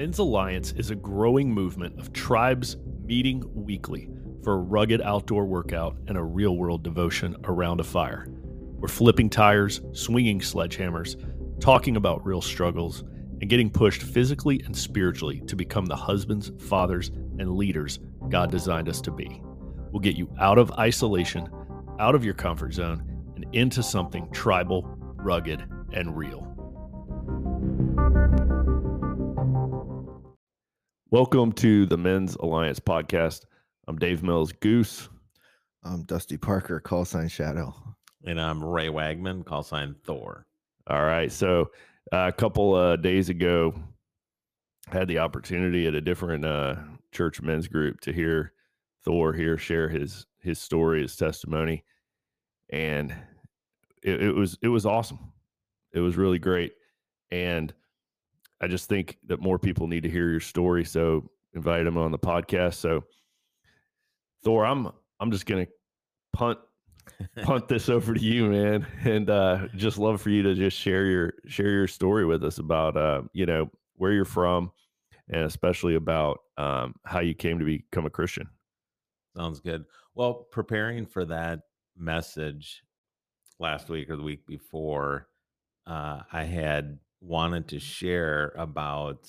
Men's Alliance is a growing movement of tribes meeting weekly for a rugged outdoor workout and a real world devotion around a fire. We're flipping tires, swinging sledgehammers, talking about real struggles, and getting pushed physically and spiritually to become the husbands, fathers, and leaders God designed us to be. We'll get you out of isolation, out of your comfort zone, and into something tribal, rugged, and real. Welcome to the Men's Alliance podcast. I'm Dave Mills Goose. I'm Dusty Parker, call sign Shadow. And I'm Ray Wagman, call sign Thor. All right. So uh, a couple uh, days ago, had the opportunity at a different uh, church men's group to hear Thor here share his his story, his testimony, and it, it was it was awesome. It was really great, and I just think that more people need to hear your story. So invite him on the podcast. So Thor, I'm I'm just gonna punt punt this over to you, man, and uh, just love for you to just share your share your story with us about uh, you know where you're from, and especially about um, how you came to become a Christian. Sounds good. Well, preparing for that message last week or the week before, uh, I had wanted to share about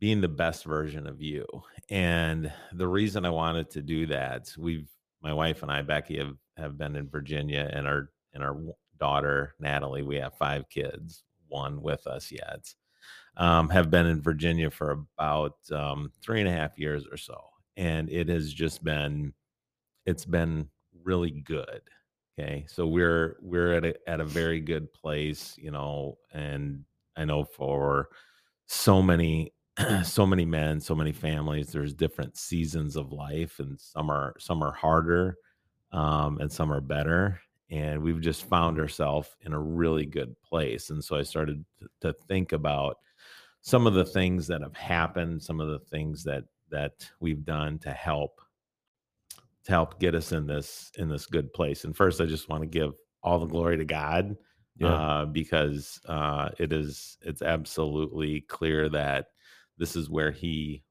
being the best version of you. And the reason I wanted to do that, we've my wife and I, Becky, have have been in Virginia, and our and our daughter Natalie, we have five kids, one with us yet, um, have been in Virginia for about um, three and a half years or so, and it has just been, it's been really good. Okay, so we're we're at a at a very good place, you know, and I know for so many so many men, so many families, there's different seasons of life and some are some are harder um, and some are better. And we've just found ourselves in a really good place. And so I started to, to think about some of the things that have happened, some of the things that that we've done to help to help get us in this in this good place. And first I just want to give all the glory to God yeah. uh, because uh, it is it's absolutely clear that this is where he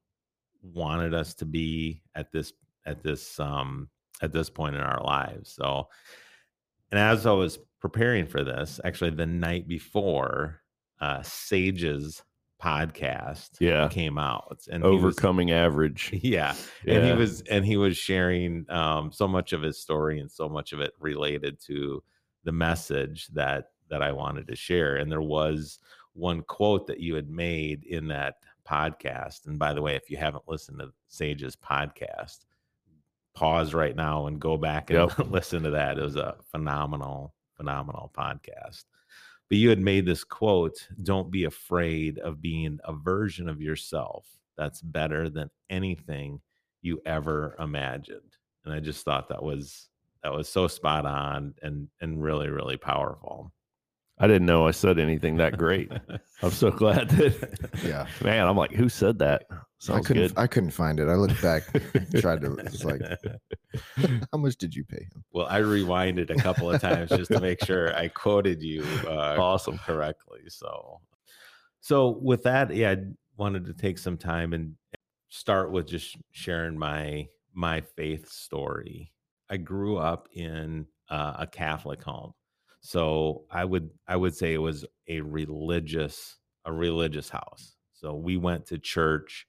wanted us to be at this at this um, at this point in our lives. So, and as I was preparing for this, actually the night before, uh, Sage's podcast yeah came out and overcoming was, average yeah. yeah. and he was and he was sharing um so much of his story and so much of it related to the message that that I wanted to share. And there was one quote that you had made in that podcast. And by the way, if you haven't listened to Sage's podcast, pause right now and go back and yep. listen to that. It was a phenomenal, phenomenal podcast. But you had made this quote Don't be afraid of being a version of yourself that's better than anything you ever imagined. And I just thought that was that was so spot on and and really really powerful. I didn't know I said anything that great. I'm so glad that. Yeah, man. I'm like, who said that? Sounds I couldn't. Good. I couldn't find it. I looked back, tried to. It's like, how much did you pay him? Well, I rewinded a couple of times just to make sure I quoted you uh, awesome correctly. So, so with that, yeah, I wanted to take some time and start with just sharing my my faith story. I grew up in uh, a Catholic home so I would I would say it was a religious a religious house. So we went to church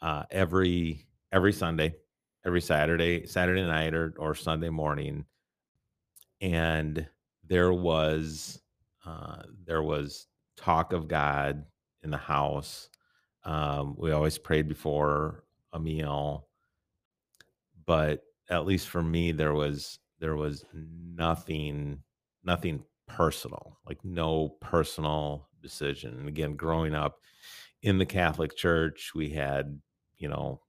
uh, every every Sunday, every Saturday Saturday night or or Sunday morning, and there was uh, there was talk of God in the house. Um, we always prayed before a meal, but at least for me, there was there was nothing nothing personal, like no personal decision. And again, growing up in the Catholic Church, we had, you know,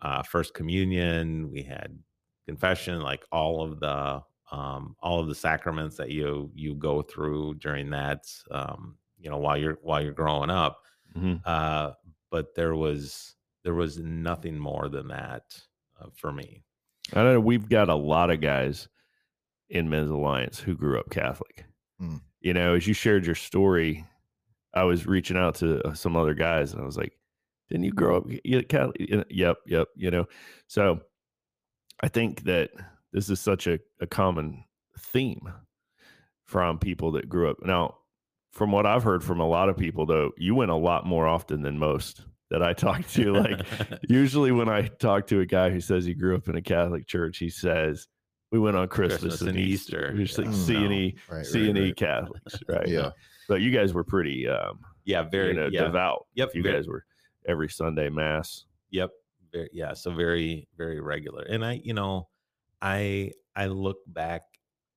uh, First Communion, we had confession, like all of the um, all of the sacraments that you you go through during that, um, you know, while you're while you're growing up. Mm-hmm. Uh, but there was there was nothing more than that uh, for me. I know we've got a lot of guys in Men's Alliance who grew up Catholic. Mm. You know, as you shared your story, I was reaching out to uh, some other guys and I was like, didn't you grow up? You, yep, yep. You know, so I think that this is such a, a common theme from people that grew up. Now, from what I've heard from a lot of people, though, you went a lot more often than most that I talk to. Like, usually when I talk to a guy who says he grew up in a Catholic church, he says, we went on Christmas, Christmas and, and, Easter. Easter. Just like C and E, C and E Catholics, right? Yeah. But you guys were pretty, um, yeah, very you know, yeah. devout. Yep. You very, guys were every Sunday mass. Yep. Very, yeah. So very, very regular. And I, you know, I I look back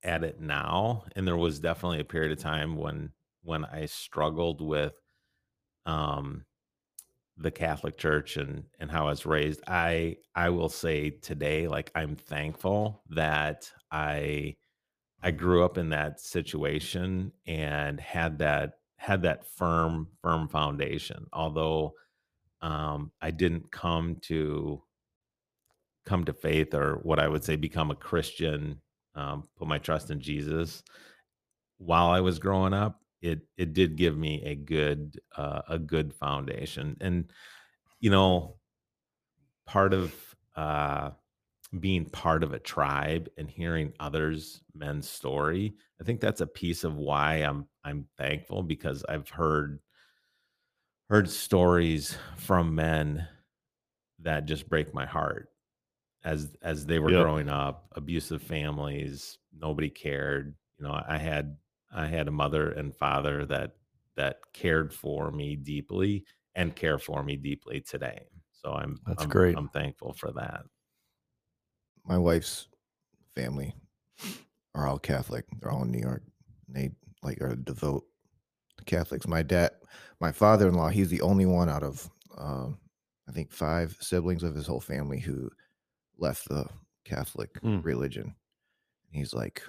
at it now, and there was definitely a period of time when when I struggled with um the Catholic Church and and how I was raised. I I will say today, like I'm thankful that I I grew up in that situation and had that had that firm firm foundation. Although um, I didn't come to come to faith or what I would say become a Christian, um, put my trust in Jesus while I was growing up, it it did give me a good uh, a good foundation. And you know, part of uh, being part of a tribe and hearing others men's story, I think that's a piece of why I'm I'm thankful because I've heard heard stories from men that just break my heart as as they were yep. growing up abusive families nobody cared you know i had i had a mother and father that that cared for me deeply and care for me deeply today so i'm that's I'm, great i'm thankful for that my wife's family are all catholic they're all in new york they like are devout catholics my dad my father-in-law he's the only one out of um, i think five siblings of his whole family who left the Catholic mm. religion. He's like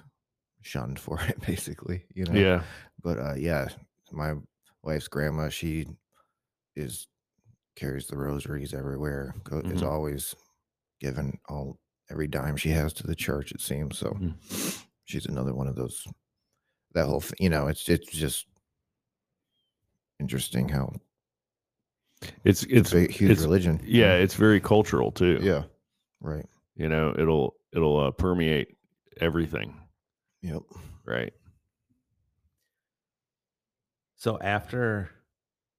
shunned for it, basically. You know. Yeah. But uh, yeah, my wife's grandma, she is carries the rosaries everywhere. Mm-hmm. Is always given all every dime she has to the church. It seems so. Mm. She's another one of those. That whole, you know, it's it's just interesting how it's it's a huge it's, religion. Yeah, it's very cultural too. Yeah. Right. You know, it'll it'll uh, permeate everything. Yep. Right. So after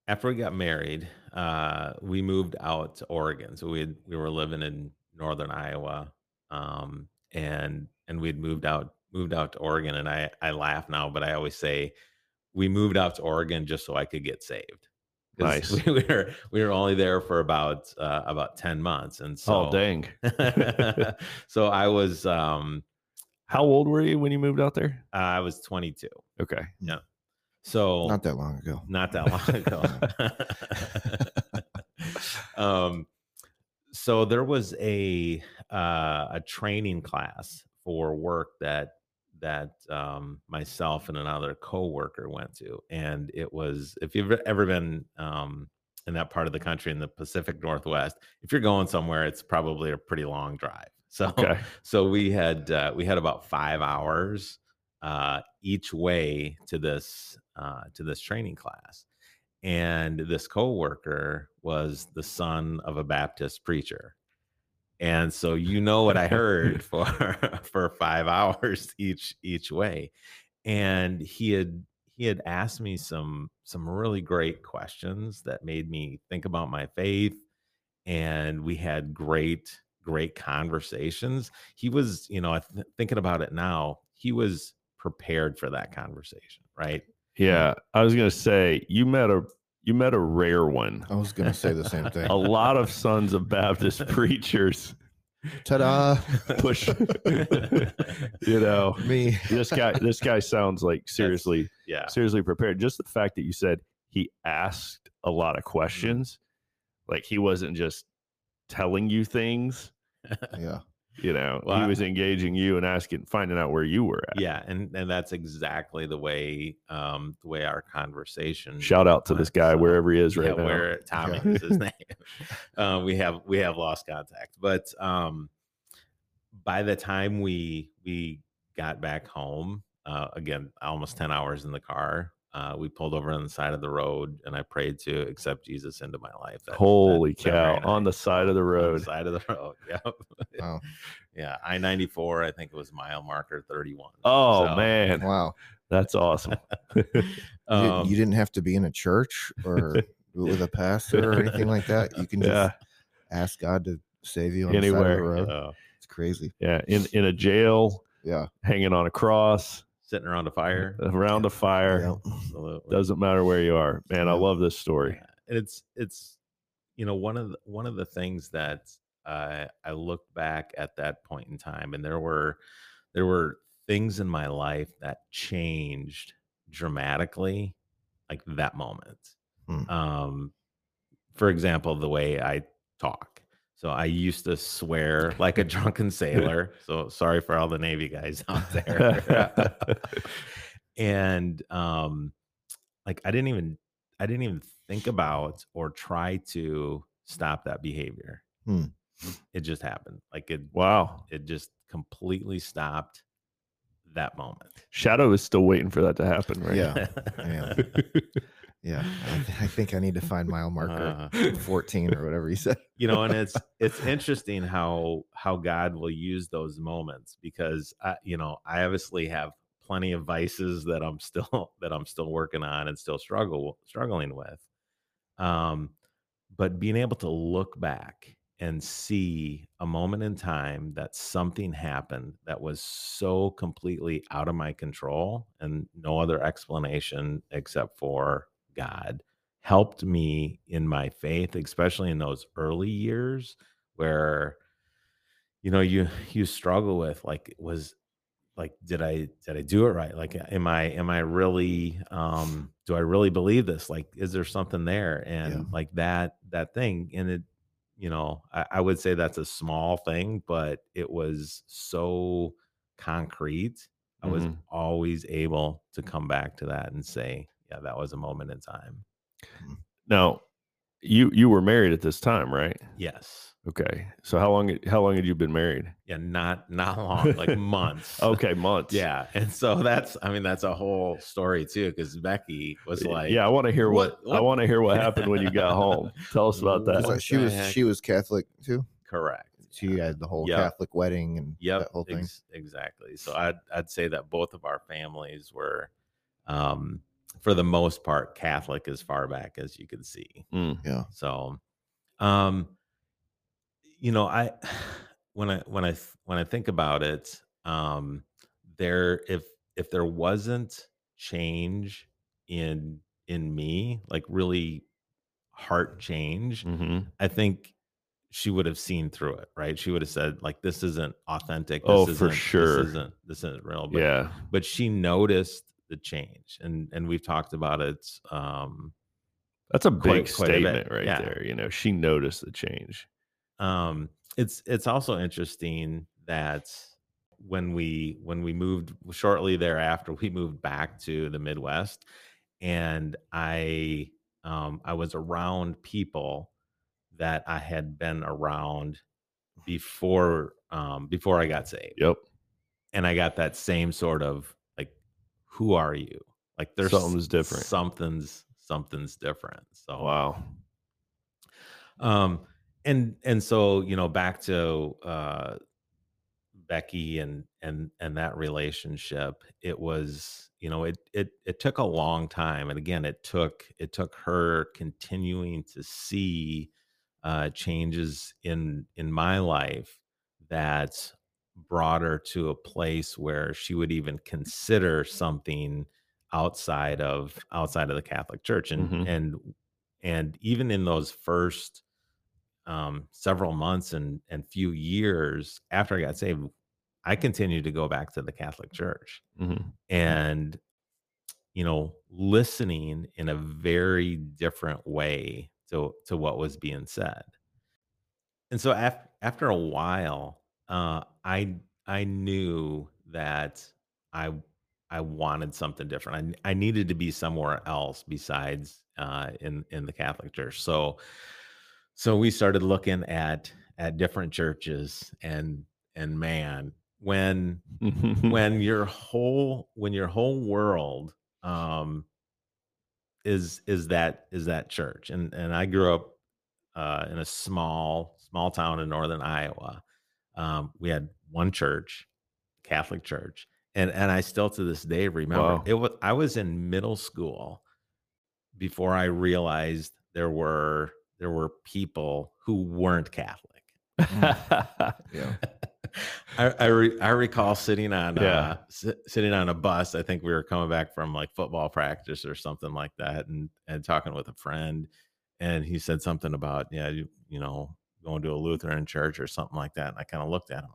after we got married, uh, we moved out to Oregon. So we had, we were living in northern Iowa, um, and and we'd moved out moved out to Oregon. And I I laugh now, but I always say we moved out to Oregon just so I could get saved. Nice. We were we were only there for about uh, about ten months, and so oh dang. so I was. um How old were you when you moved out there? Uh, I was twenty two. Okay. Yeah. So not that long ago. Not that long ago. um. So there was a uh, a training class for work that that um, myself and another coworker went to, and it was if you've ever been um, in that part of the country in the Pacific Northwest, if you're going somewhere, it's probably a pretty long drive. So, okay. so we had uh, we had about five hours uh, each way to this uh, to this training class, and this coworker was the son of a Baptist preacher. And so you know what i heard for for five hours each each way. And he had he had asked me some some really great questions that made me think about my faith. And we had great great conversations he was you know th- thinking about it now he was prepared for that conversation right yeah i was gonna say you met a you met a rare one. I was going to say the same thing. a lot of sons of Baptist preachers. Ta-da! Push. you know, me. This guy. This guy sounds like seriously, That's, yeah, seriously prepared. Just the fact that you said he asked a lot of mm-hmm. questions, mm-hmm. like he wasn't just telling you things. yeah. You know well, he was engaging you and asking finding out where you were at. Yeah and and that's exactly the way um the way our conversation shout out to this guy so, wherever he is right yeah, now. where tommy yeah. is his name. Um we have we have lost contact but um by the time we we got back home uh again almost 10 hours in the car uh, we pulled over on the side of the road, and I prayed to accept Jesus into my life. that- that- Holy that very cow! On the side of the On road. side of the road. Yep. Wow. yeah, I ninety four. I think it was mile marker thirty one. Oh man, Wow. that's awesome. You, didn't- Um, you didn't have to be in a church or with a pastor or anything like that. You can just yeah, ask God to save you on the side Anywhere. of the road. uh, It's crazy. yeah. In in a jail, Yeah. hanging on a cross, sitting around a fire. around a fire. Yeah. Absolutely. Doesn't matter where you are, man. I love this story. And it's it's you know one of the, one of the things that uh, I looked back at that point in time, and there were there were things in my life that changed dramatically, like that moment. Hmm. Um, for example, the way I talk. So I used to swear like a drunken sailor. So sorry for all the Navy guys out there. and um like i didn't even i didn't even think about or try to stop that behavior Hmm. it just happened like it Wow. it just completely stopped that moment Shadow is still waiting for that to happen, right? Yeah. Yeah. Yeah. I, th- I think I need to find mile marker Uh, 14 or whatever you said. you know and it's it's interesting how how god will use those moments because i you know i obviously have plenty of vices that i'm still that i'm still working on and still struggle struggling with um but being able to look back and see a moment in time that something happened that was so completely out of my control and no other explanation except for god helped me in my faith especially in those early years where you know you you struggle with like was like did i did i do it right like am i am i really um do i really believe this like is there something there and Yeah. like that that thing and it you know I, I would say that's a small thing but it was so concrete i was Mhm. always able to come back to that and say yeah that was a moment in time Now, you you were married at this time, right? yes Okay. So how long how long had you been married? yeah not not long like months Okay, months. Yeah, and so that's I mean that's a whole story too because Becky was like, yeah, I want to hear what, what- I want to hear what happened when you got home. Tell us about that. So she was heck? she was Catholic too. correct. She had the whole Yep. Catholic wedding and Yep, that whole thing. ex- exactly. So I'd I'd say that both of our families were, um, for the most part, Catholic as far back as you can see. Mm, Yeah. So, um, you know, I when I when I when I think about it, um, there if if there wasn't change in in me, like really heart change, mhm. I think she would have seen through it, right? She would have said, like, this isn't authentic. This Oh, for isn't, sure. This isn't this isn't real. But Yeah. but she noticed the change, and and we've talked about it. Um, That's a big Quite- quite a statement right yeah. there. You know, she noticed the change. um, it's it's also interesting that when we when we moved shortly thereafter, we moved back to the Midwest, and I um, I was around people that I had been around before um, before I got saved. Yep. and I got that same sort of who are you? Like there's Something's different. Something's something's different. So Wow. um and and so you know back to uh Becky and and and that relationship it was you know it it it took a long time and again it took it took her continuing to see uh changes in in my life that brought her to a place where she would even consider something outside of outside of the Catholic Church and Mhm. and and even in those first um several months and and few years after I got saved I continued to go back to the Catholic Church Mhm. and you know listening in a very different way to to what was being said and so af- after a while uh i i knew that i i wanted something different. I, I needed to be somewhere else besides uh in in the catholic church. So so we started looking at at different churches and and man when when your whole when your whole world um is is that is that church. And and i grew up uh in a small small town in northern iowa um we had one church catholic church and and i still to this day remember Wow. it was i was in middle school before i realized there were there were people who weren't catholic Yeah. I I, re- I recall sitting on Yeah. uh, si- sitting on a bus. I think we were coming back from like football practice or something like that, and and talking with a friend, and he said something about yeah, you, you know, going to a Lutheran church or something like that. And I kind of looked at him.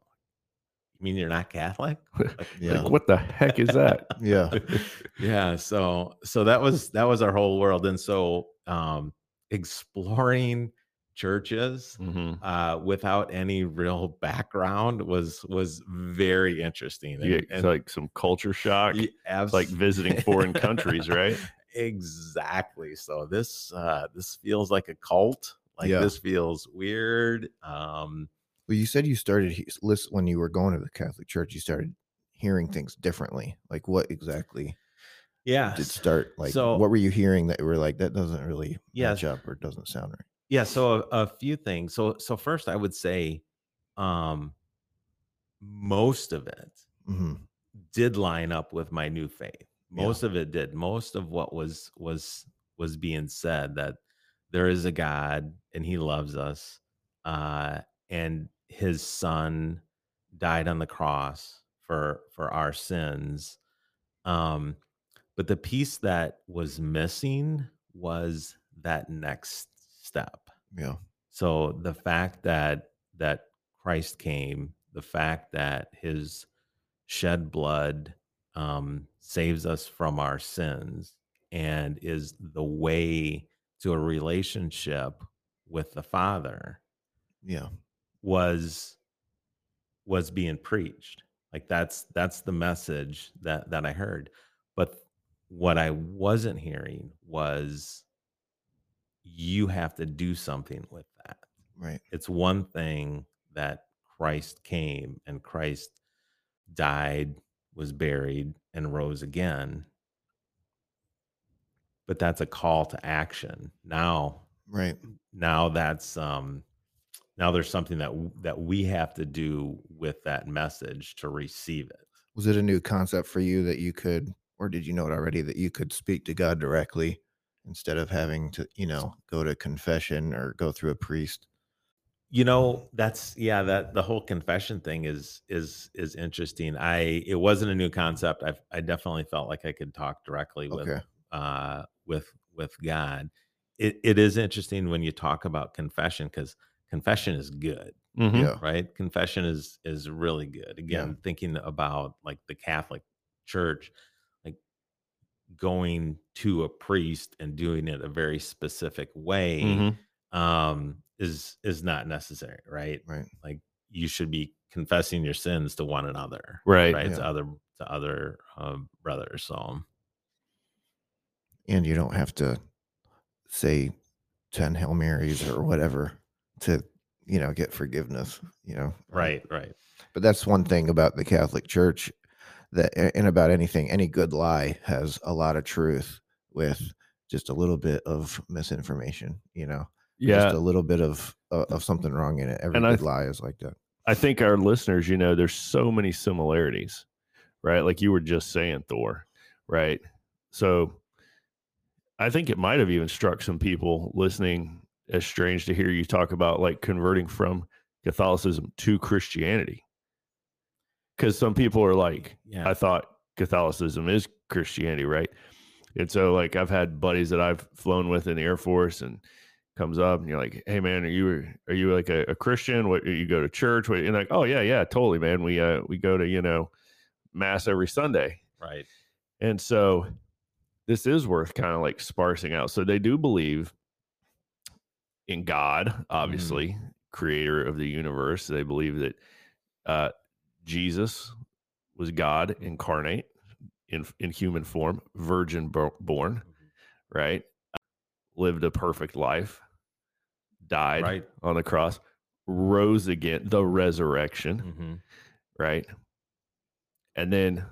You mean you're not Catholic? Like, Yeah. Like, what the heck is that? Yeah. yeah so so that was that was our whole world and so um exploring churches hmm uh without any real background was was very interesting and, Yeah, it's and like some culture shock. y- It's like visiting foreign countries, right? exactly so this uh this feels like a cult like Yeah. this feels weird um Well, you said you started listen when you were going to the Catholic Church. You started hearing things differently. Like what exactly yeah did start? Like So- what were you hearing that were like that doesn't really Yeah. match up or doesn't sound right? yeah so a, a few things so so first i would say um most of it hmm did line up with my new faith Yeah. most of it did most of what was was was being said that there is a god and he loves us uh and his son died on the cross for for our sins um but the piece that was missing was that next step Yeah. so the fact that that Christ came, the fact that his shed blood um, saves us from our sins and is the way to a relationship with the Father Yeah. was was being preached. Like that's that's the message that that I heard. But what I wasn't hearing was you have to do something with that Right. it's one thing that Christ came and Christ died, was buried, and rose again. But that's a call to action. Now, Right. now that's um now there's something that that we have to do with that message to receive it. Was it a new concept for you that you could, or did you know it already that you could speak to God directly instead of having to, you know, go to confession or go through a priest? You know, that's yeah, that the whole confession thing is is is interesting. I it wasn't a new concept. I I definitely felt like I could talk directly with Okay. Uh with with God. It it is interesting when you talk about confession because confession is good, Mhm. Yeah. right? Confession is is really good. Again, thinking about like the Catholic Church, like going to a priest and doing it a very specific way Mhm. um is is not necessary, right? Right. Like you should be confessing your sins to one another, Right. right? To other to other um, brothers. So And you don't have to say 10 Hail Marys or whatever to, you know, get forgiveness, you know? right, right. But that's one thing about the Catholic Church that, and about anything, any good lie has a lot of truth with just a little bit of misinformation, you know? Yeah. Just a little bit of uh, of something wrong in it. Every And good th- lie is like that. I think our listeners, you know, there's so many similarities, right? Like you were just saying, Thor, right? So I think it might have even struck some people listening as strange to hear you talk about like converting from Catholicism to Christianity. Because some people are like, Yeah. I thought Catholicism is Christianity, right? And so, like, I've had buddies that I've flown with in the Air Force, and comes up, and you're like, "Hey, man, are you are you like a, a Christian? What you go to church? What?" And like, "Oh yeah, yeah, totally, man. We uh we go to you know mass every Sunday." right. And so, this is worth kind of like sparsing out. So they do believe in God, obviously, creator of the universe. They believe that uh, Jesus was God incarnate in in human form, virgin bo- born, right? Lived a perfect life, died Right. on the cross, rose again, the resurrection, hmm right? And then,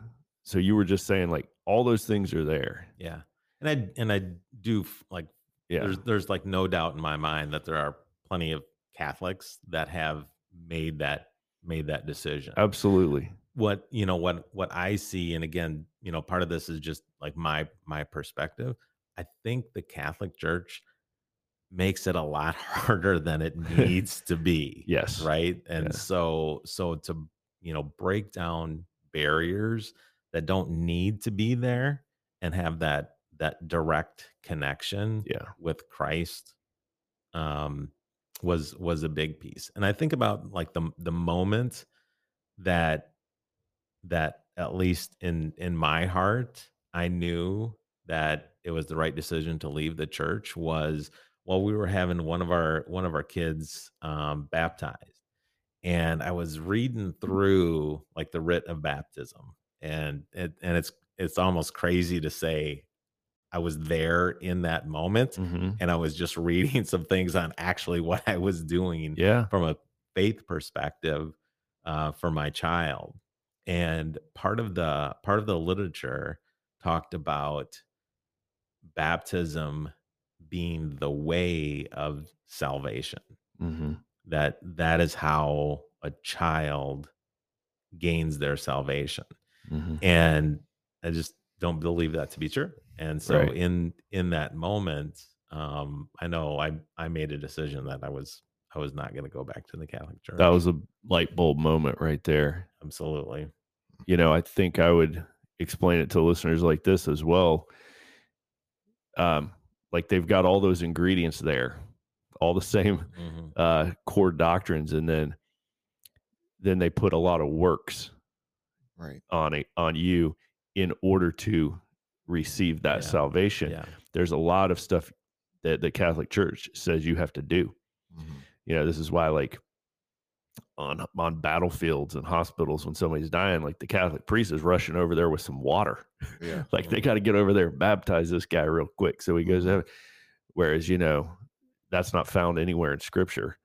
so you were just saying like all those things are there. Yeah. And I and I do like Yeah. there's there's like no doubt in my mind that there are plenty of Catholics that have made that made that decision. Absolutely. What you know what what I see, and again, you know, part of this is just like my my perspective. I think the Catholic Church makes it a lot harder than it needs to be. Yes. Right. And Yeah. so so to you know break down barriers that don't need to be there and have that that direct connection Yeah. with Christ um was was a big piece. And I think about like the the moment that that at least in in my heart I knew that it was the right decision to leave the church was while we were having one of our one of our kids um baptized and I was reading through like the rite of baptism and it and it's it's almost crazy to say I was there in that moment hmm and I was just reading some things on actually what I was doing Yeah. from a faith perspective uh, for my child. And part of the part of the literature talked about baptism being the way of salvation. hmm That that is how a child gains their salvation hmm and i just don't believe that to be true and so Right. in in that moment um i know i i made a decision that i was i was not going to go back to the catholic church That was a light bulb moment right there. absolutely you know, I think I would explain it to listeners like this as well. Um, like they've got all those ingredients there, all the same Mhm. uh core doctrines, and then then they put a lot of works Right. on it on you in order to receive that Yeah. salvation. yeah There's a lot of stuff that the Catholic Church says you have to do. Mhm. You know, this is why like on on battlefields and hospitals when somebody's dying, like the Catholic priest is rushing over there with some water. Yeah. like they got to get over there and baptize this guy real quick so he goes Mhm. out. Whereas, you know, that's not found anywhere in scripture.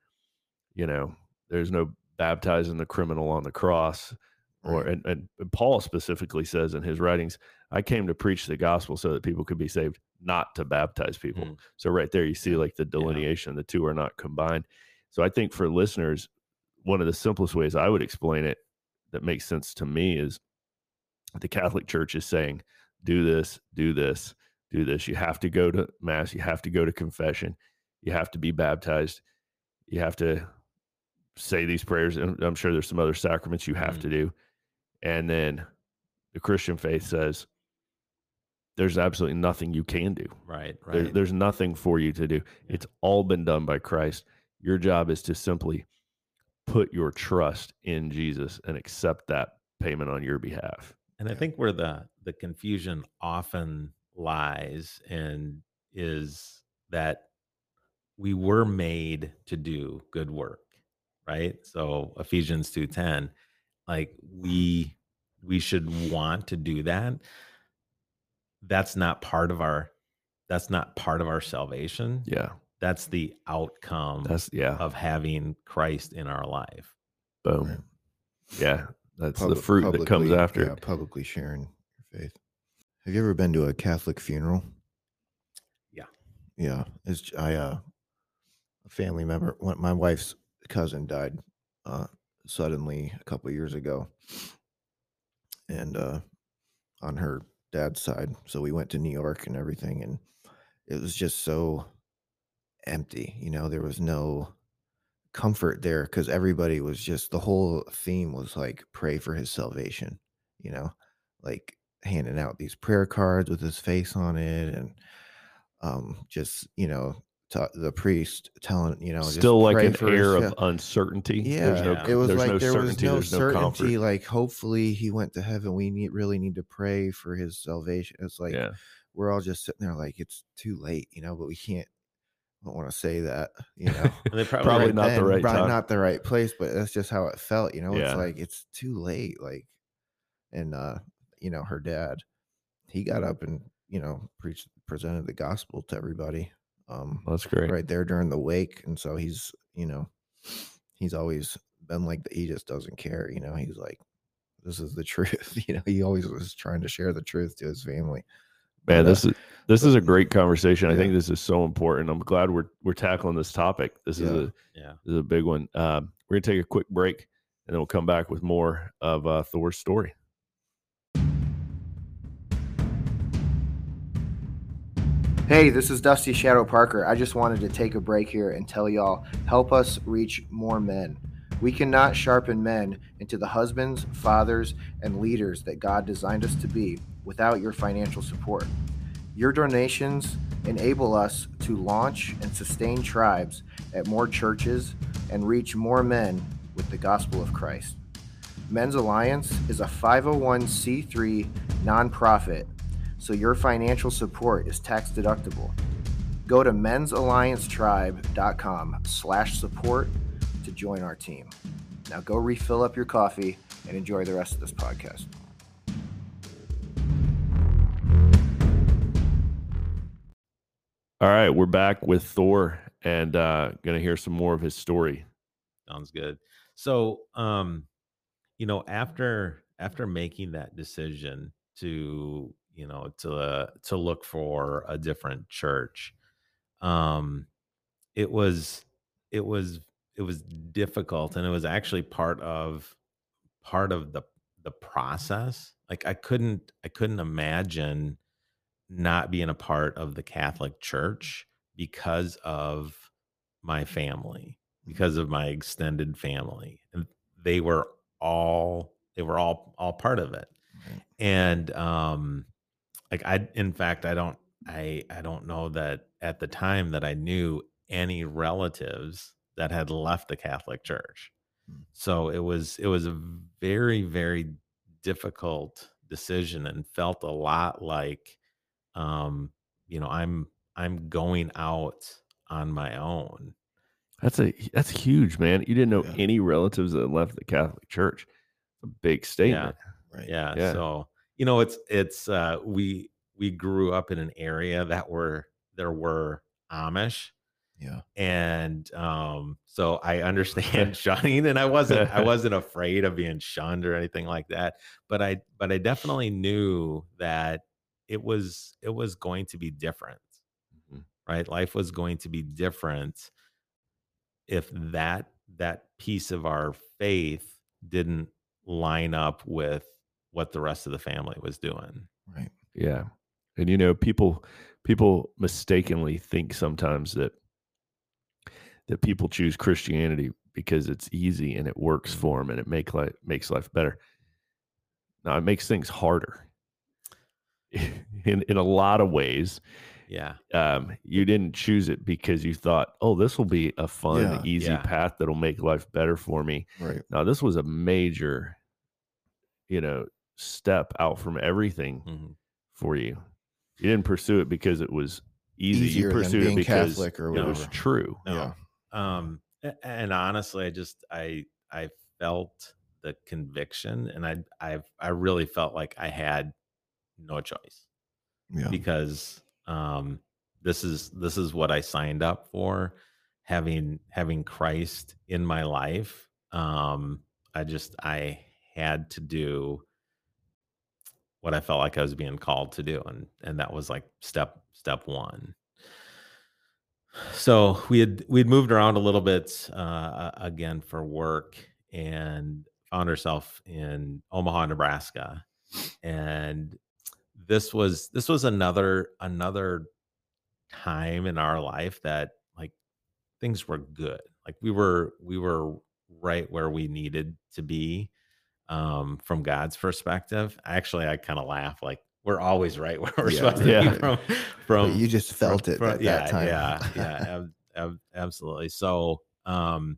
You know, there's no baptizing the criminal on the cross. Or Right. and, and and Paul specifically says in his writings, I came to preach the gospel so that people could be saved, not to baptize people. Mm. So right there you see like the delineation, the two are not combined. So I think for listeners, one of the simplest ways I would explain it that makes sense to me is the Catholic Church is saying, do this, do this, do this. You have to go to mass, you have to go to confession, you have to be baptized, you have to say these prayers. And I'm sure there's some other sacraments you have Mhm. to do. And then the Christian faith says, there's absolutely nothing you can do. right There- there's nothing for you to do. It's all been done by Christ. Your job is to simply put your trust in Jesus and accept that payment on your behalf. And I think where the the confusion often lies and is that we were made to do good work, right? So Ephesians 2:10, like we we should want to do that. That's not part of our that's not part of our salvation. Yeah. That's the outcome That's yeah. of having Christ in our life. Boom. Right. Yeah. That's the Public- fruit that comes publicly- after. Yeah, publicly sharing your faith. Have you ever been to a Catholic funeral? Yeah. Yeah. It's j- I uh a family member when my wife's cousin died uh suddenly a couple years ago. And uh on her dad's side. So we went to New York and everything and it was just so empty, you know, there was no comfort there because everybody was just the whole theme was like pray for his salvation, you know, like handing out these prayer cards with his face on it and um just you know to the priest telling you know just Still like an for his air of uncertainty. yeah, There's no, Yeah. it was there's like no there was no there's no certainty. comfort. like hopefully he went to heaven. We need really need to pray for his salvation. It's like yeah. we're all just sitting there like it's too late, you know, but we can't. I don't want to say that, you know. And they probably, Probably right not the right probably time. not the right place, but that's just how it felt, you know. Yeah. It's like it's too late, like, and uh, you know, her dad, he got up and you know preached, presented the gospel to everybody, um, That's great. right there during the wake, and so he's, you know, he's always been like he just doesn't care, you know. He's like, this is the truth, you know. He always was trying to share the truth to his family, Man, But, uh, this is this is a great conversation. I think this is so important. I'm glad we're we're tackling this topic. This is a Yeah. this is a big one. Um, we're gonna take a quick break, and then we'll come back with more of uh, Thor's story. Hey, this is Dusty Shadow Parker. I just wanted to take a break here and tell y'all help us reach more men. We cannot sharpen men into the husbands, fathers, and leaders that God designed us to be without your financial support. Your donations enable us to launch and sustain tribes at more churches and reach more men with the gospel of Christ. Men's Alliance is a 501c3 nonprofit so your financial support is tax deductible. Go to mensalliancetribe.com slash support to join our team. Now go refill up your coffee and enjoy the rest of this podcast. All right, we're back with Thor, and uh, gonna hear some more of his story. Sounds good. So, um, you know, after after making that decision to, you know, to uh, to look for a different church, um, it was it was it was difficult, and it was actually part of part of the the process. Like I couldn't I couldn't imagine not being a part of the Catholic Church because of my family because of my extended family and they were all they were all all part of it Right. and um like i in fact i don't i i don't know that at the time that i knew any relatives that had left the catholic church Hmm. so it was it was a very very difficult decision and felt a lot like um you know i'm i'm going out on my own That's a that's huge, man. You didn't know Yeah. any relatives that left the Catholic Church. A big statement. yeah. Right. yeah, Yeah. so you know it's it's uh we we grew up in an area that were there were amish Yeah. and um so i understand shunning and i wasn't i wasn't afraid of being shunned or anything like that but i but i definitely knew that it was it was going to be different Mhm. right life was going to be different if that that piece of our faith didn't line up with what the rest of the family was doing Right. Yeah. And you know, people people mistakenly think sometimes that that people choose Christianity because it's easy and it works Mhm. for them and it make life makes life better. Now it makes things harder. in in a lot of ways, yeah um, you didn't choose it because you thought, "Oh, this will be a fun, Yeah. easy Yeah. path that'll make life better for me." Right. Now, this was a major, you know, step out from everything Mhm. for you. You didn't pursue it because it was easy. Easier you pursued it because Catholic or it was true. No. Yeah. um and honestly i just i i felt the conviction and i i i really felt like i had no choice Yeah. because um this is this is what i signed up for having having christ in my life um i just i had to do what i felt like i was being called to do and and that was like step step one so we had we'd moved around a little bit uh, again for work and found ourselves in Omaha, Nebraska, and this was this was another another time in our life that like things were good. Like we were we were right where we needed to be um from God's perspective. Actually, I kind of laugh like we're always right where we're Yeah. supposed to Yeah. be from But from you just from- felt it from- at yeah, that time. Yeah, yeah, ab- ab- absolutely. So, um,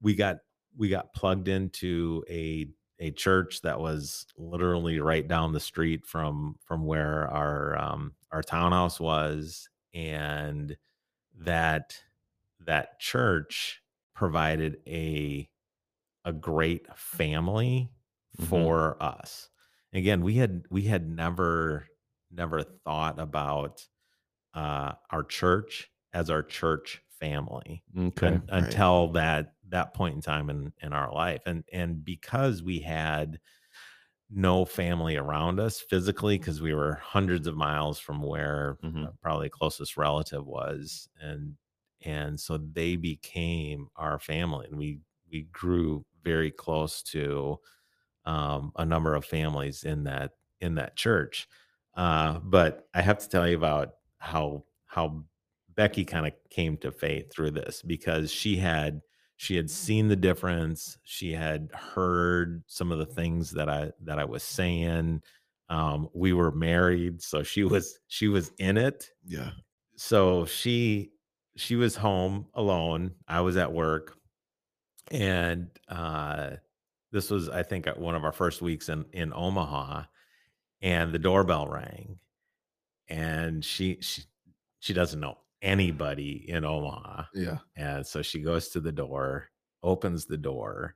we got we got plugged into a a church that was literally right down the street from from where our um our townhouse was, and that that church provided a a great family Mhm. for us. Again, we had we had never never thought about uh, our church as our church family Okay. un- until that that point in time in in our life and and because we had no family around us physically because we were hundreds of miles from where Mhm. uh, probably closest relative was and and so they became our family and we we grew very close to um, a number of families in that in that church. Uh, but i have to tell you about how how becky kind of came to faith through this because she had she had seen the difference. She had heard some of the things that i that i was saying. Um, we were married so she was she was in it. Yeah. so she she was home alone. I was at work and uh this was i think one of our first weeks in in omaha and the doorbell rang and she she she doesn't know anybody in omaha Yeah. and so she goes to the door opens the door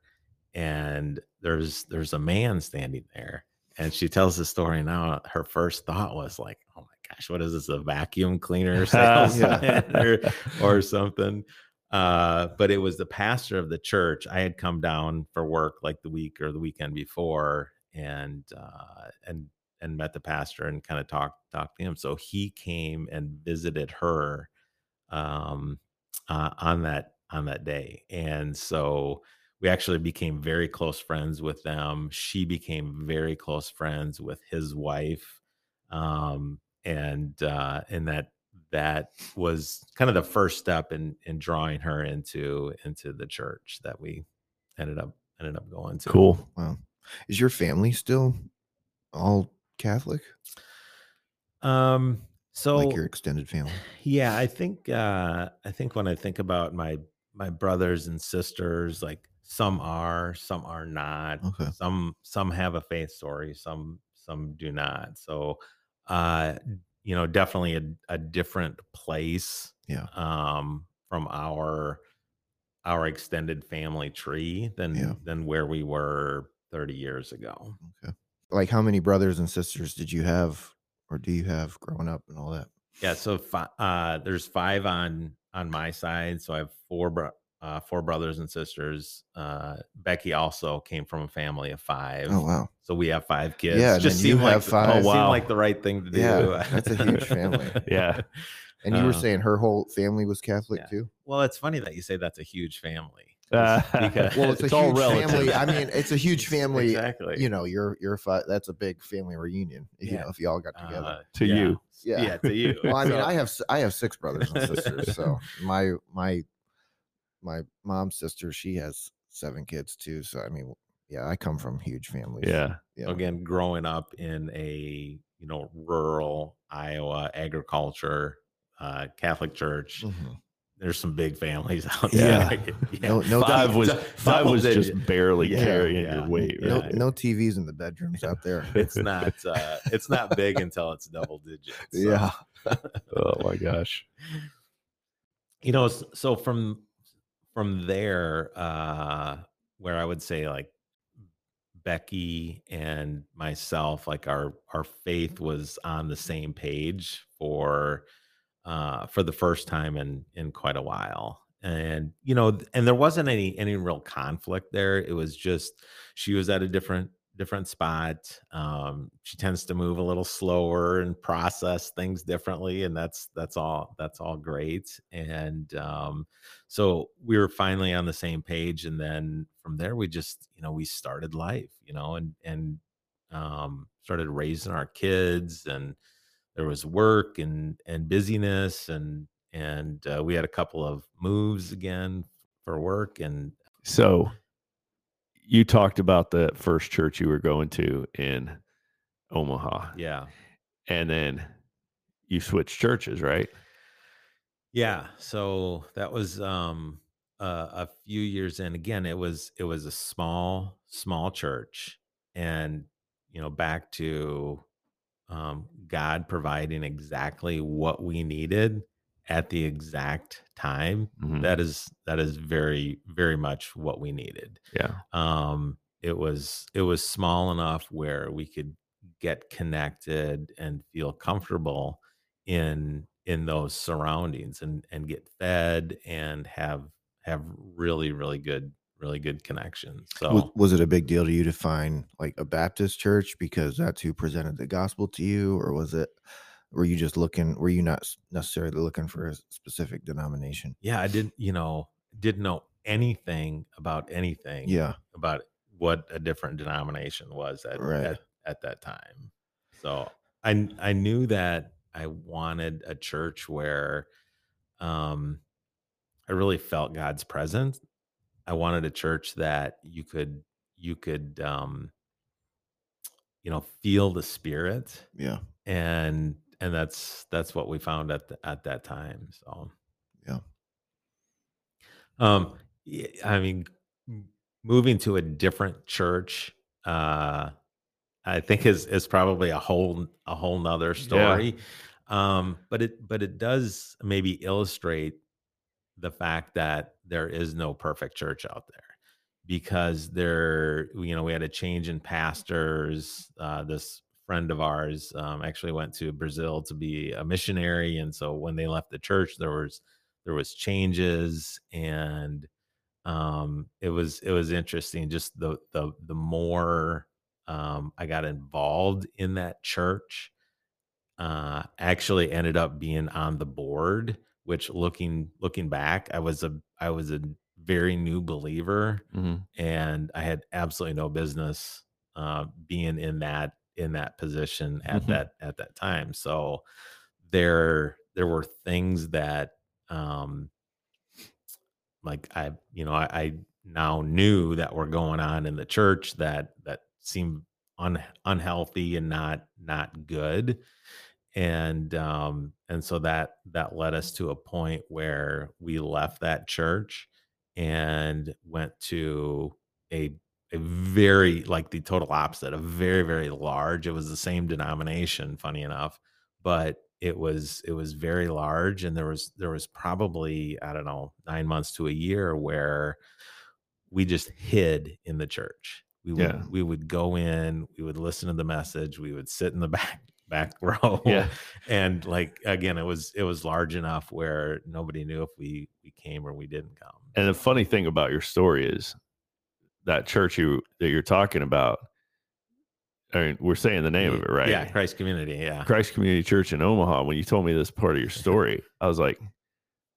and there's there's a man standing there and she tells the story now her first thought was like oh my gosh what is this a vacuum cleaner or, or something uh but it was the pastor of the church. I had come down for work like the week or the weekend before and uh and and met the pastor and kind of talked talked to him. So he came and visited her um uh, on that on that day. And so we actually became very close friends with them. She became very close friends with his wife um and uh and that that was kind of the first step in in drawing her into into the church that we ended up ended up going to Cool. Wow. Is your family still all Catholic? um so like your extended family? yeah i think uh i think when i think about my my brothers and sisters like some are some are not Okay. some some have a faith story some some do not so uh you know definitely a, a different place Yeah. um from our our extended family tree than Yeah. than where we were 30 years ago Okay. Like how many brothers and sisters did you have or do you have growing up and all that? Yeah, so fi- uh, there's five on on my side. So I have four bro- uh, four brothers and sisters. Uh, Becky also came from a family of five. Oh wow. So we have five kids. Yeah, just then you seemed like the- five. oh, Oh, seemed like the right thing to do. Yeah, that's a huge family. Yeah. And you were Uh, saying her whole family was Catholic yeah. too? well, it's funny that you say that's a huge family. Uh, because- Well, it's, It's a all huge relative. family. I mean, it's a huge family. Exactly. You know, you're you're fi- that's a big family reunion. You Yeah. know, if you all got together. Uh, To yeah. you. Yeah. Yeah, to you. well, I mean, So- I have s- I have six brothers and sisters. So my my my mom's sister, she has seven kids too. So I mean, yeah, I come from huge families. yeah. Yeah. again growing up in a you know rural iowa agriculture uh catholic church Mhm. there's some big families out there yeah. No- no Five was five was just barely Yeah, carrying yeah. your weight. No Right? no TVs in the bedrooms out there. it's not uh it's not big until it's double digits so, yeah. Oh my gosh. you know so from from there uh where i would say like becky and myself like our our faith was on the same page for uh for the first time in in quite a while. And you know and there wasn't any any real conflict there. It was just she was at a different different spot um she tends to move a little slower and process things differently and that's that's all that's all great and um so we were finally on the same page and then from there we just you know we started life you know and and um started raising our kids and there was work and and busyness and and uh, we had a couple of moves again for work and So you talked about the first church you were going to in Omaha. yeah And then you switched churches, right? Yeah, so that was um uh, a few years in. Again, it was it was a small small church, and you know back to um, God providing exactly what we needed at the exact time. Mhm. That is that is very very much what we needed. Yeah. Um, it was it was small enough where we could get connected and feel comfortable in in those surroundings and and get fed and have have really really good really good connections. So Was, was it a big deal to you to find like a Baptist church because that's who presented the gospel to you, or was it? Were you just looking? Were you not necessarily looking for a specific denomination? yeah, I didn't, you know, didn't know anything about anything Yeah, about what a different denomination was at, Right. at, at that time. So I I knew that I wanted a church where um I really felt God's presence. I wanted a church that you could you could um you know feel the spirit yeah, and and that's that's what we found at the, at that time so Yeah. um I mean moving to a different church uh i think is is probably a whole a whole nother story um but it but it does maybe illustrate the fact that there is no perfect church out there because there you know we had a change in pastors uh, this friend of ours um, actually went to brazil to be a missionary and so when they left the church there was there was changes and um it was it was interesting just the the the more um i got involved in that church uh actually ended up being on the board which looking looking back i was a i was a very new believer hmm and i had absolutely no business uh being in that in that position at Mhm. that at that time so there there were things that um like i you know i, I now knew that were going on in the church that that seemed un, unhealthy and not not good and um and so that that led us to a point where we left that church and went to a a very like the total opposite a very very large it was the same denomination funny enough but it was it was very large and there was there was probably i don't know 9 months to a year where we just hid in the church we would Yeah. we would go in we would listen to the message we would sit in the back back row Yeah. and like again it was it was large enough where nobody knew if we we came or we didn't come And the funny thing about your story is that church you that you're talking about. I mean, we're saying the name of it, right? yeah christ community yeah Christ Community Church in Omaha. When you told me this part of your story, I was like,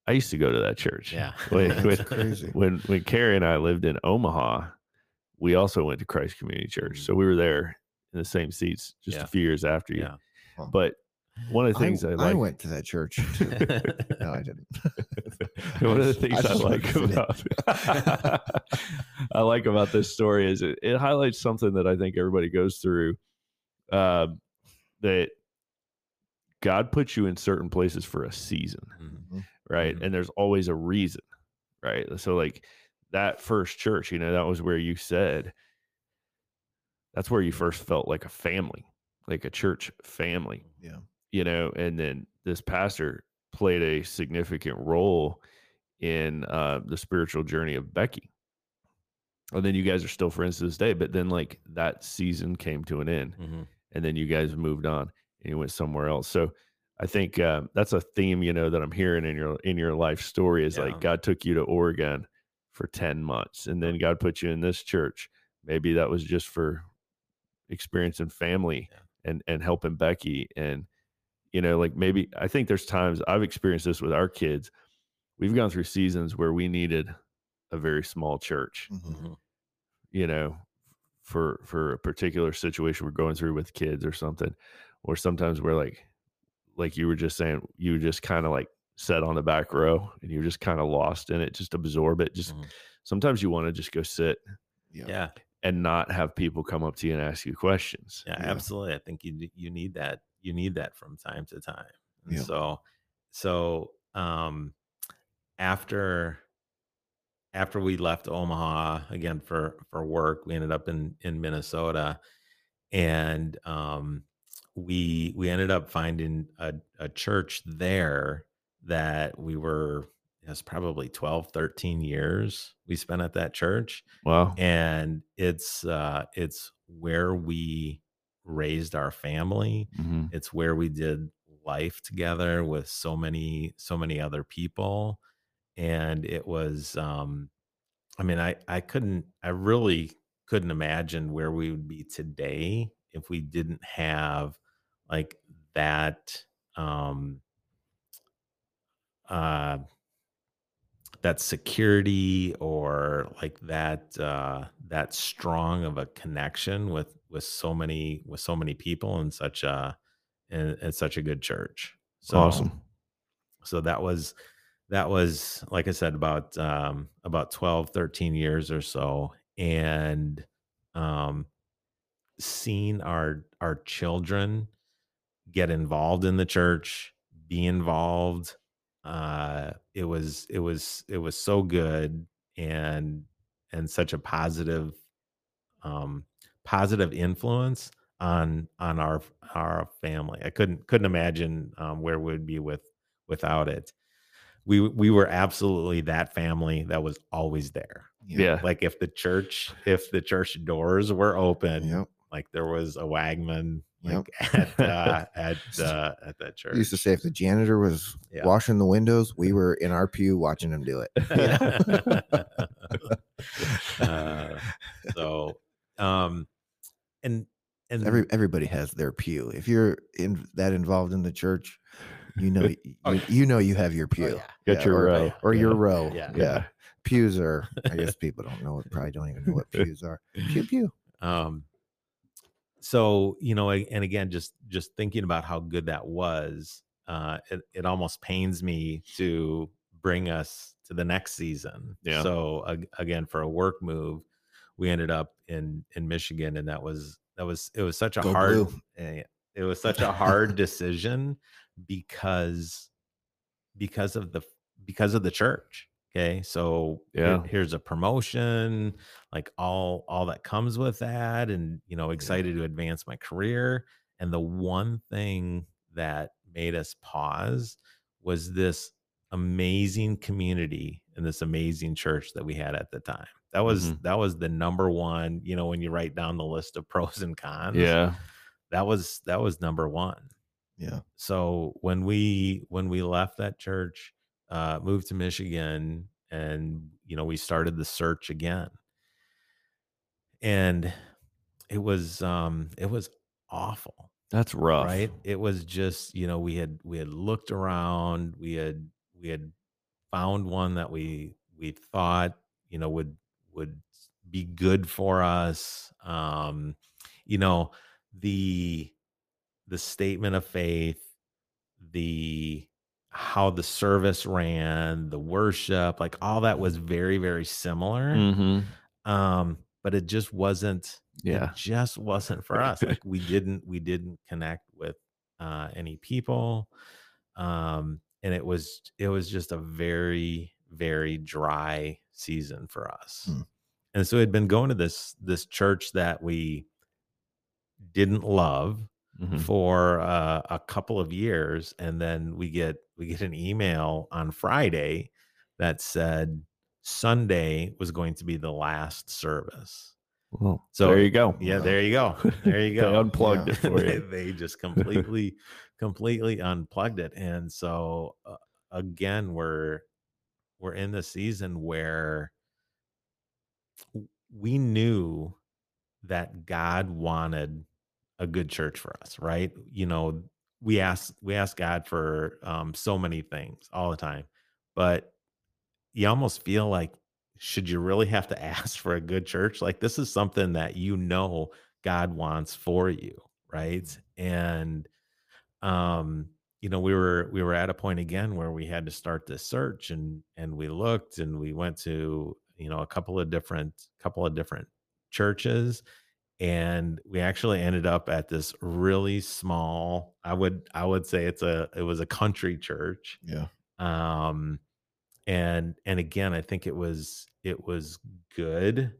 I used to go to that church. yeah When, when, crazy. when when Carrie and I lived in Omaha, we also went to Christ Community Church. Mhm. So we were there in the same seats just Yeah. a few years after you. yeah But one of the things I, I, like, went to that church. Too. no, I didn't. one of the things I, just wanted like to fit in. about I like about this story is it, it highlights something that I think everybody goes through. Um, that God puts you in certain places for a season, Mhm. right? Mhm. And there's always a reason, right? So like that first church, you know, that was where you said that's where you first felt like a family, like a church family Yeah. You know, and then this pastor played a significant role in uh, the spiritual journey of Becky. And then you guys are still friends to this day, but then like that season came to an end, Mhm. and then you guys moved on and you went somewhere else. So I think uh, that's a theme, you know, that I'm hearing in your in your life story is Yeah. like God took you to Oregon for ten months, and then God put you in this church. Maybe that was just for experiencing family Yeah. and and helping Becky and you know like maybe I think there's times I've experienced this with our kids. We've gone through seasons where we needed a very small church, Mhm. Mhm. you know, for for a particular situation we're going through with kids or something. Or sometimes we're like like you were just saying, you just kind of like sat on the back row and you're just kind of lost in it, just absorb it. Just Mhm. sometimes you want to just go sit Yeah. yeah and not have people come up to you and ask you questions. yeah, Yeah. absolutely. I think you you need that. You need that from time to time. And Yeah. So so um after after we left Omaha again for for work, we ended up in in Minnesota and um we we ended up finding a, a church there that we were it was probably 12 13 years we spent at that church Wow. and it's uh it's where we raised our family. Hmm it's where we did life together with so many so many other people. And it was um I mean, I I couldn't I really couldn't imagine where we would be today if we didn't have like that um uh that security or like that uh that strong of a connection with with so many with so many people in such a in such a good church so Awesome. so that was that was like i said about um about 12 13 years or so and um seeing our our children get involved in the church be involved uh it was it was it was so good and and such a positive um positive influence on on our our family i couldn't couldn't imagine um, where we'd be with without it we we were absolutely that family that was always there Yeah. like if the church if the church doors were open Yep. like there was a wagman Yep. like at uh, at uh, at that church I used to say if the janitor was Yeah. washing the windows, we were in our pew watching him do it. uh, so um and and Every everybody has their pew. If you're in that involved in the church, you know you, Oh, yeah. you know you have your pew. Got Yeah, your or, row. or Yeah. your row. Yeah. yeah. Pews are I guess people don't know probably don't even know what pews are. Pew pew. um so you know and again just just thinking about how good that was uh it, it almost pains me to bring us to the next season Yeah. so ag- again for a work move we ended up in in michigan and that was that was it was such a Go hard blue. eh, it was such a hard decision because because of the because of the church okay so here- Yeah. here's a promotion like all all that comes with that and you know excited to advance my career and the one thing that made us pause was this amazing community and this amazing church that we had at the time that was Mhm. that was the number one you know when you write down the list of pros and cons Yeah. that was that was number one Yeah. so when we when we left that church uh moved to michigan and you know we started the search again and it was um it was awful That's rough. right it was just you know we had we had looked around we had we had found one that we we thought you know would would be good for us um you know the the statement of faith the how the service ran the worship like all that was very very similar Mm-hmm. um but it just wasn't Yeah. it just wasn't for us like we didn't we didn't connect with uh any people um and it was it was just a very very dry season for us Hmm. and so we'd been going to this this church that we didn't love Mhm. for uh, a couple of years and then we get we get an email on friday that said sunday was going to be the last service Well, So, there you go. yeah there you go there you They go unplugged Yeah. it for they, you. they just completely completely unplugged it and so uh, again we're we're in the season where we knew that god wanted a good church for us right? You know we ask we ask god for um so many things all the time but you almost feel like should you really have to ask for a good church? Like this is something that you know god wants for you right? And um you know we were we were at a point again where we had to start this search and and we looked and we went to you know a couple of different couple of different churches and we actually ended up at this really small i would i would say it's a it was a country church Yeah. um and and again i think it was it was good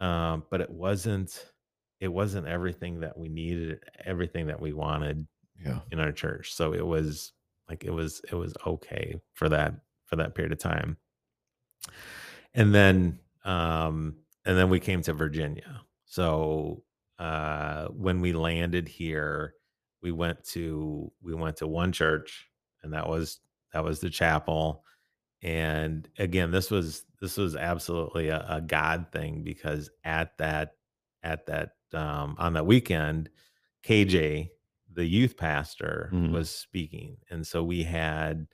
um but it wasn't it wasn't everything that we needed everything that we wanted Yeah. in our church. So it was like it was it was okay for that for that period of time. And then um and then we came to virginia. So uh when we landed here we went to we went to one church and that was that was the chapel. And again, this was this was absolutely a, a God thing because at that at that um, on that weekend, KJ, the youth pastor, Mhm. was speaking, and so we had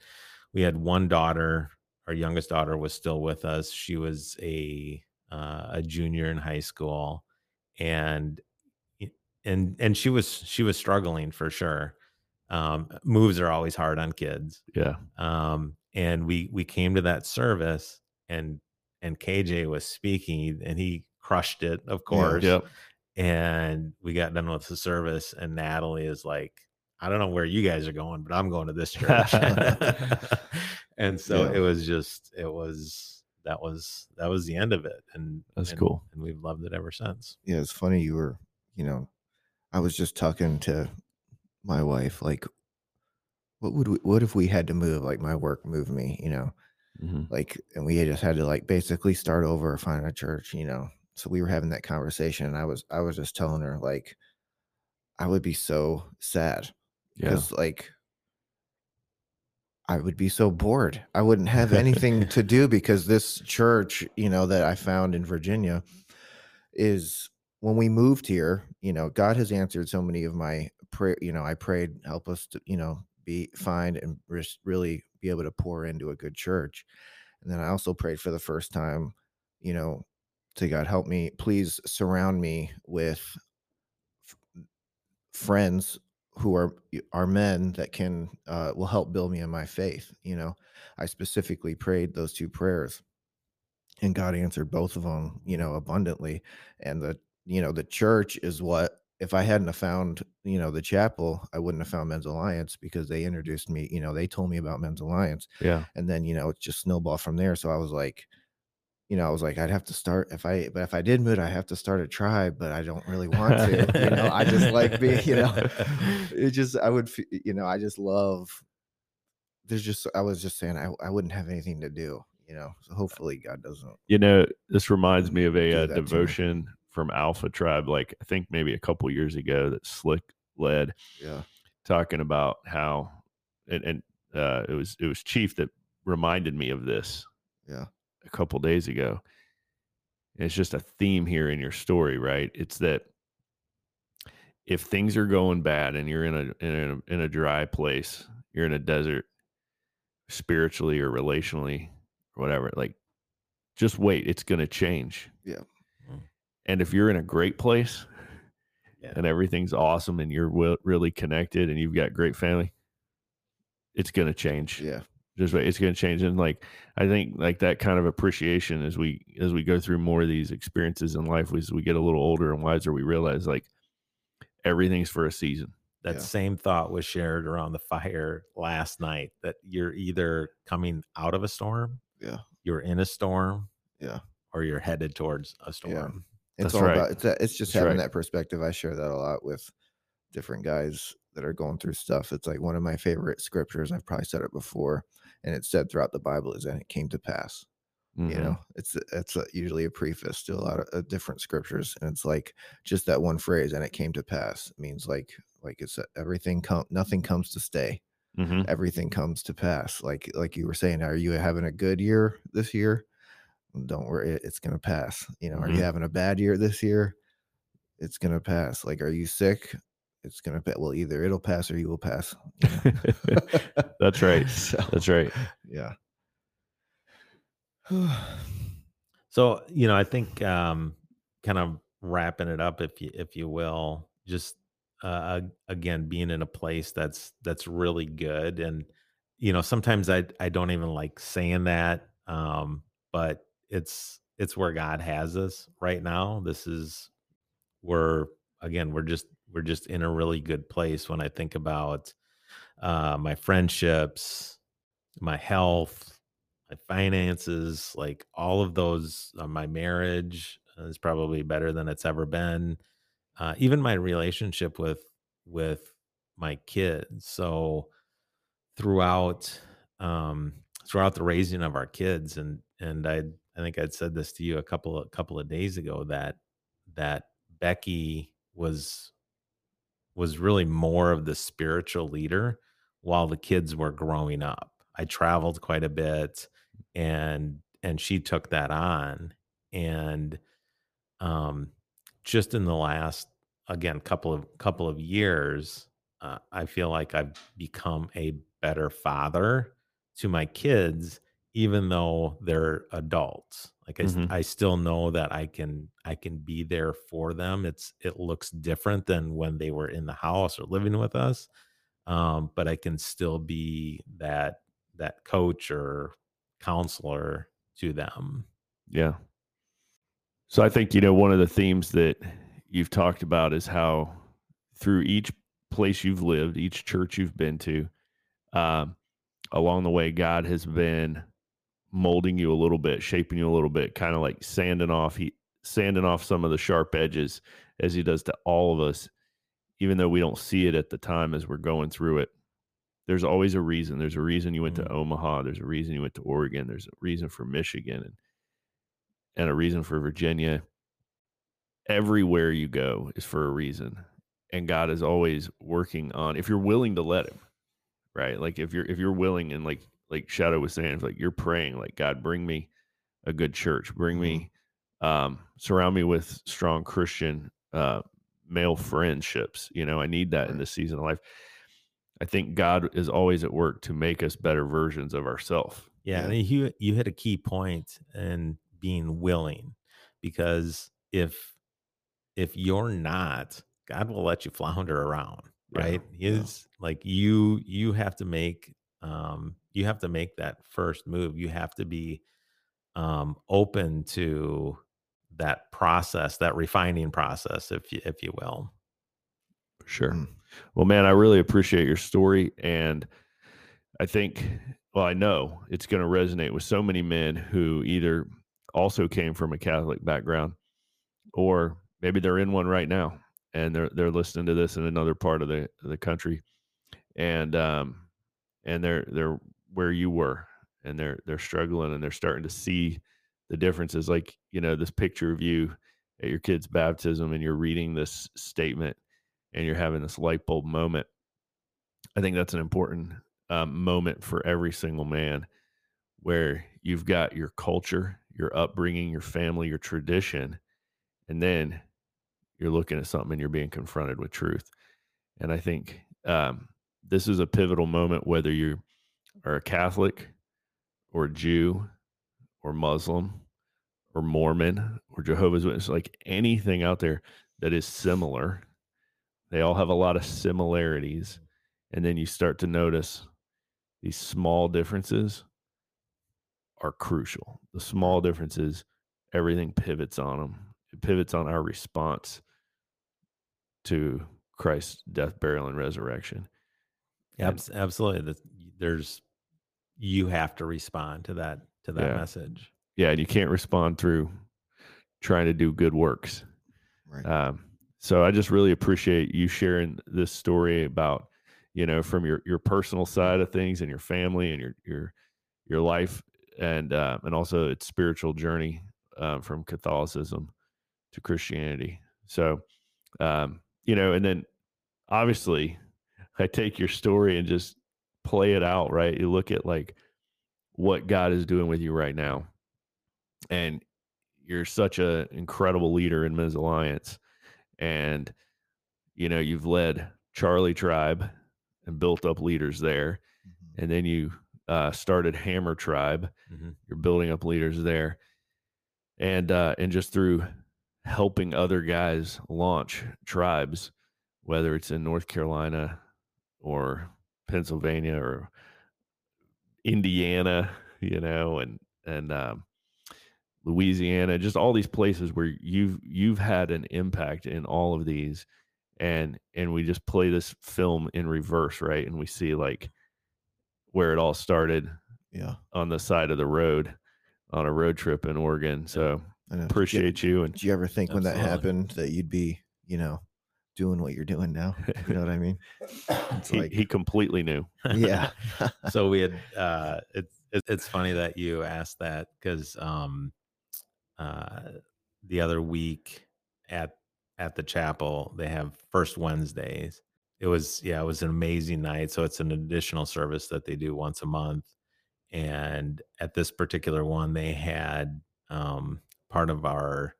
we had one daughter. Our youngest daughter was still with us. She was a uh, a junior in high school, and and and she was she was struggling for sure. Um, moves are always hard on kids, Yeah. um, and we we came to that service and and KJ was speaking and he crushed it, of course. Yep. And we got done with the service, and Natalie is like, I don't know where you guys are going, but I'm going to this church. and so Yeah. it was just, it was that was that was the end of it. And That's and- cool. And we've loved it ever since. yeah, it's funny you were, you know, I was just talking to my wife, like, what would we, what if we had to move? Like my work moved me, you know, hmm like, and we just had to like basically start over, find a church, you know. So we were having that conversation, and I was, I was just telling her like, I would be so sad Yeah. because like. I would be so bored. I wouldn't have anything to do because this church, you know, that I found in Virginia is when we moved here, you know, God has answered so many of my prayer. You know, I prayed, help us to, you know, be find and really be able to pour into a good church. And then I also prayed for the first time, you know, to God help me, please surround me with f- friends who are are men that can uh, will help build me in my faith. You know, I specifically prayed those two prayers, and God answered both of them. You know, abundantly. And the you know the church is what if I hadn't have found you know the chapel, I wouldn't have found Men's Alliance because they introduced me. You know, they told me about Men's Alliance, Yeah. and then you know it just snowballed from there. So I was like. You know, I was like, I'd have to start if I, but if I did move, I have to start a tribe, but I don't really want to. you know, I just like being, you know, it just I would you know I just love there's just I was just saying I, I wouldn't have anything to do you know so hopefully God doesn't You know, this reminds me of a uh, that to me. devotion from Alpha Tribe, like I think maybe a couple years ago that Slick led, yeah talking about how, and, and uh, it was it was Chief that reminded me of this yeah a couple days ago. And it's just a theme here in your story, right? It's that if things are going bad and you're in a in a in a dry place, you're in a desert, spiritually or relationally or whatever, like just wait, it's going to change. Yeah. Mm. And if you're in a great place Yeah. and everything's awesome and you're wi- really connected and you've got great family, it's going to change yeah just wait it's going to change and like i think like that kind of appreciation as we as we go through more of these experiences in life as we get a little older and wiser we realize like everything's for a season That Yeah. same thought was shared around the fire last night that you're either coming out of a storm, Yeah. you're in a storm, Yeah. or you're headed towards a storm. yeah. it's That's all right. about it's that it's just That's having right. that perspective I share that a lot with different guys that are going through stuff it's like one of my favorite scriptures I've probably said it before and it's said throughout the Bible is and it came to pass. You Mhm. know it's it's a, usually a preface to a lot of uh, different scriptures and it's like just that one phrase and it came to pass means like like it's a, everything come nothing comes to stay. Mhm. everything comes to pass. Like like you were saying are you having a good year this year? Don't worry it's gonna pass. You know are Mhm. you having a bad year this year? It's gonna pass. Like are you sick it's gonna pa- well either it'll pass or you will pass you know? That's right. so that's right yeah So, you know, I think um kind of wrapping it up if you if you will, just uh again being in a place that's that's really good and you know, sometimes I I don't even like saying that um but it's it's where God has us right now. This is we're again, we're just we're just in a really good place when I think about uh my friendships, my health, my finances, like all of those, uh, my marriage is probably better than it's ever been. Uh, even my relationship with with my kids. So throughout um, throughout the raising of our kids, and and I I think I'd said this to you a couple of couple of days ago that that Becky was was really more of the spiritual leader while the kids were growing up. I traveled quite a bit and and she took that on and um just in the last again couple of couple of years uh, i feel like i've become a better father to my kids even though they're adults like I, Mhm. I still know that i can i can be there for them it's it looks different than when they were in the house or living with us um, but i can still be that that coach or counselor to them Yeah. So I think, you know, one of the themes that you've talked about is how through each place you've lived, each church you've been to, um, along the way, God has been molding you a little bit, shaping you a little bit, kind of like sanding off he sanding off some of the sharp edges as he does to all of us, even though we don't see it at the time as we're going through it. There's always a reason. There's a reason you went Mhm. to Omaha. There's a reason you went to Oregon. There's a reason for Michigan and and a reason for Virginia. Everywhere you go is for a reason. And God is always working on if you're willing to let him, right? Like if you're if you're willing and like like Shadow was saying, it's like you're praying, like God, bring me a good church, bring me um surround me with strong Christian uh male friendships. You know, I need that in this season of life. I think God is always at work to make us better versions of ourselves. Yeah, Yeah. and you you hit a key point in being willing because if if you're not, God will let you flounder around, right? yeah. Is like you you have to make um you have to make that first move. You have to be um open to that process, that refining process, if you if you will. Sure. Mm. Well, man, I really appreciate your story. And I think, well, I know it's going to resonate with so many men who either also came from a Catholic background or maybe they're in one right now and they're they're listening to this in another part of the the country and um and they're they're where you were and they're they're struggling and they're starting to see the differences like you know this picture of you at your kid's baptism and you're reading this statement and you're having this light bulb moment. I think that's an important um, moment for every single man where you've got your culture your upbringing your family your tradition and then you're looking at something and you're being confronted with truth. And i think um, this is a pivotal moment whether you are a catholic or a jew or muslim or mormon or jehovah's witness like anything out there that is similar they all have a lot of similarities and then you start to notice these small differences are crucial. The small differences everything pivots on them it pivots on our response to christ's death burial and resurrection. Abs- absolutely. The- There's you have to respond to that to that Yeah. message. yeah and you can't respond through trying to do good works Right. Um, so I just really appreciate you sharing this story about, you know, from your your personal side of things and your family and your your your life and uh, and also its spiritual journey um, from Catholicism to Christianity. So, um, you know, and then obviously, I take your story and just play it out. Right, you look at like what God is doing with you right now, and you're such an incredible leader in Men's Alliance, and you know you've led Charlie Tribe and built up leaders there, Mhm. and then you uh, started Hammer Tribe. Mhm. You're building up leaders there, and uh, and just through helping other guys launch tribes, whether it's in North Carolina or Pennsylvania or Indiana, you know, and and um, Louisiana, just all these places where you've you've had an impact in all of these, and and we just play this film in reverse, right? And we see like where it all started Yeah. on the side of the road on a road trip in Oregon. So. Did you- appreciate you and Did you ever think when that happened that you'd be, you know, doing what you're doing now? You know what I mean? It's he, like, he completely knew. yeah. so we had uh it's it, it's funny that you asked that because um uh the other week at at the chapel they have first wednesdays it was yeah it was an amazing night so it's an additional service that they do once a month and at this particular one, they had um, part of our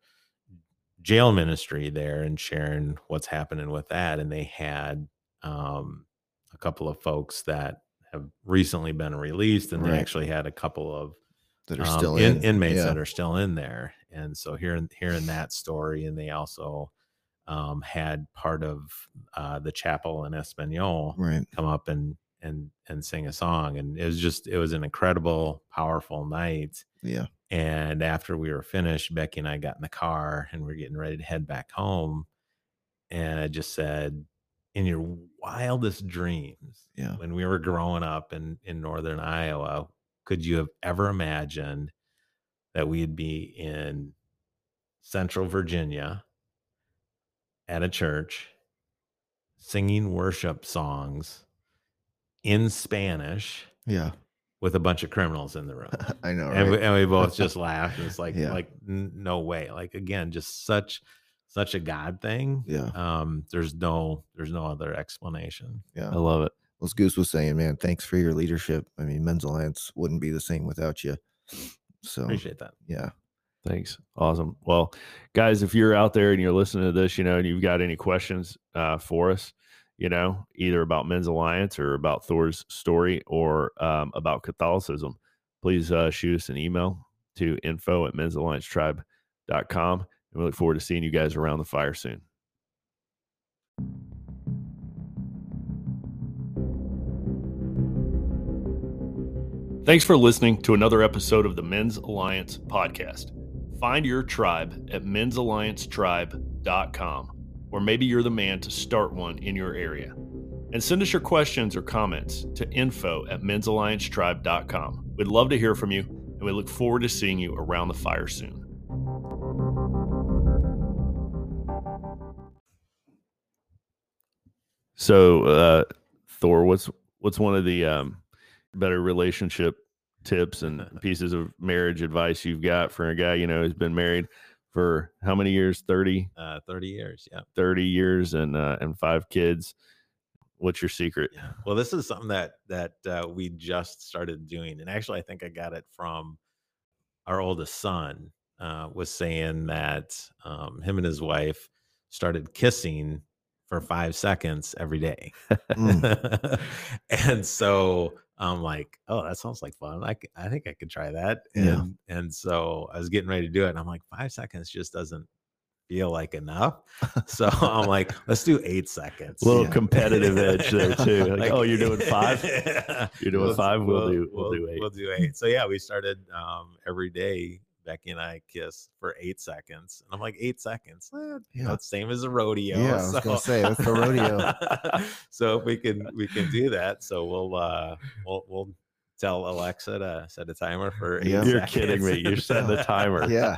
jail ministry there and sharing what's happening with that. And they had um, a couple of folks that have recently been released, and Right. they actually had a couple of that are um, still in- in, inmates yeah. that are still in there. And so hearing hearing that story, and they also um, had part of uh, the chapel in Espanol right. come up and and and sing a song, and it was just it was an incredible, powerful night. Yeah. And after we were finished, Becky and I got in the car and we're getting ready to head back home. And I just said, in your wildest dreams, Yeah. when we were growing up in, in northern Iowa, could you have ever imagined that we'd be in central Virginia at a church singing worship songs in Spanish Yeah. With a bunch of criminals in the room? I know. and, we, and we both just laughed. It's like, Yeah. like n- no way. Like again, just such, such a God thing. yeah. Um, there's no, there's no other explanation. Yeah. I love it. Well, as Goose was saying, man, thanks for your leadership. I mean, Men's Alliance wouldn't be the same without you. So, Appreciate that. yeah. Thanks. Awesome. Well, guys, if you're out there and you're listening to this, you know, and you've got any questions uh, for us, you know, either about Men's Alliance or about Thor's story or um, about Catholicism, please uh, shoot us an email to info at mensalliancetribe.com. And we look forward to seeing you guys around the fire soon. Thanks for listening to another episode of the Men's Alliance podcast. Find your tribe at mensalliancetribe.com, or maybe you're the man to start one in your area. And send us your questions or comments to info at mensalliancetribe.com. We'd love to hear from you, and we look forward to seeing you around the fire soon. So, uh, Thor, what's what's one of the um, better relationship tips and pieces of marriage advice you've got for a guy you know who's been married for how many years 30 Uh, 30 years. Yeah. 30 years and uh, and five kids what's your secret Yeah. Well, this is something that that uh, we just started doing, and actually, I think I got it from our oldest son. Uh, was saying that um, him and his wife started kissing for five seconds every day, Mm. and so I'm like, "Oh, that sounds like fun. i think I could try that." And Yeah. and so I was getting ready to do it, and I'm like, five seconds just doesn't feel like enough. So I'm like, let's do eight seconds. A little Yeah. competitive edge there too like, Like- oh you're doing five you're doing We'll- five we'll, we'll- do we'll, we'll do 8 We'll do eight. So yeah, we started um, every day. Becky and I kiss for eight seconds, and I'm like, eight seconds. Eh, you know, Yeah. it's same as a rodeo. Yeah, I was gonna say, that's the rodeo. so if we can we can do that, so we'll uh we'll we'll tell Alexa to set a timer for eight Yeah. you're seconds. kidding me you're setting the timer Yeah.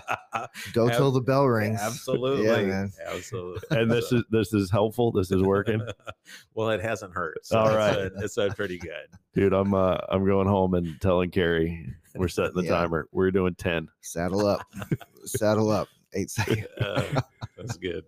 Go Ab- till the bell rings. Absolutely, Yeah, man. absolutely. and this So- is this is helpful this is working well, it hasn't hurt. So All it's right. it's been pretty good. dude i'm uh i'm going home and telling carrie we're setting the Yeah. timer we're doing 10 Saddle up. Saddle up. Eight seconds. Uh, that's good.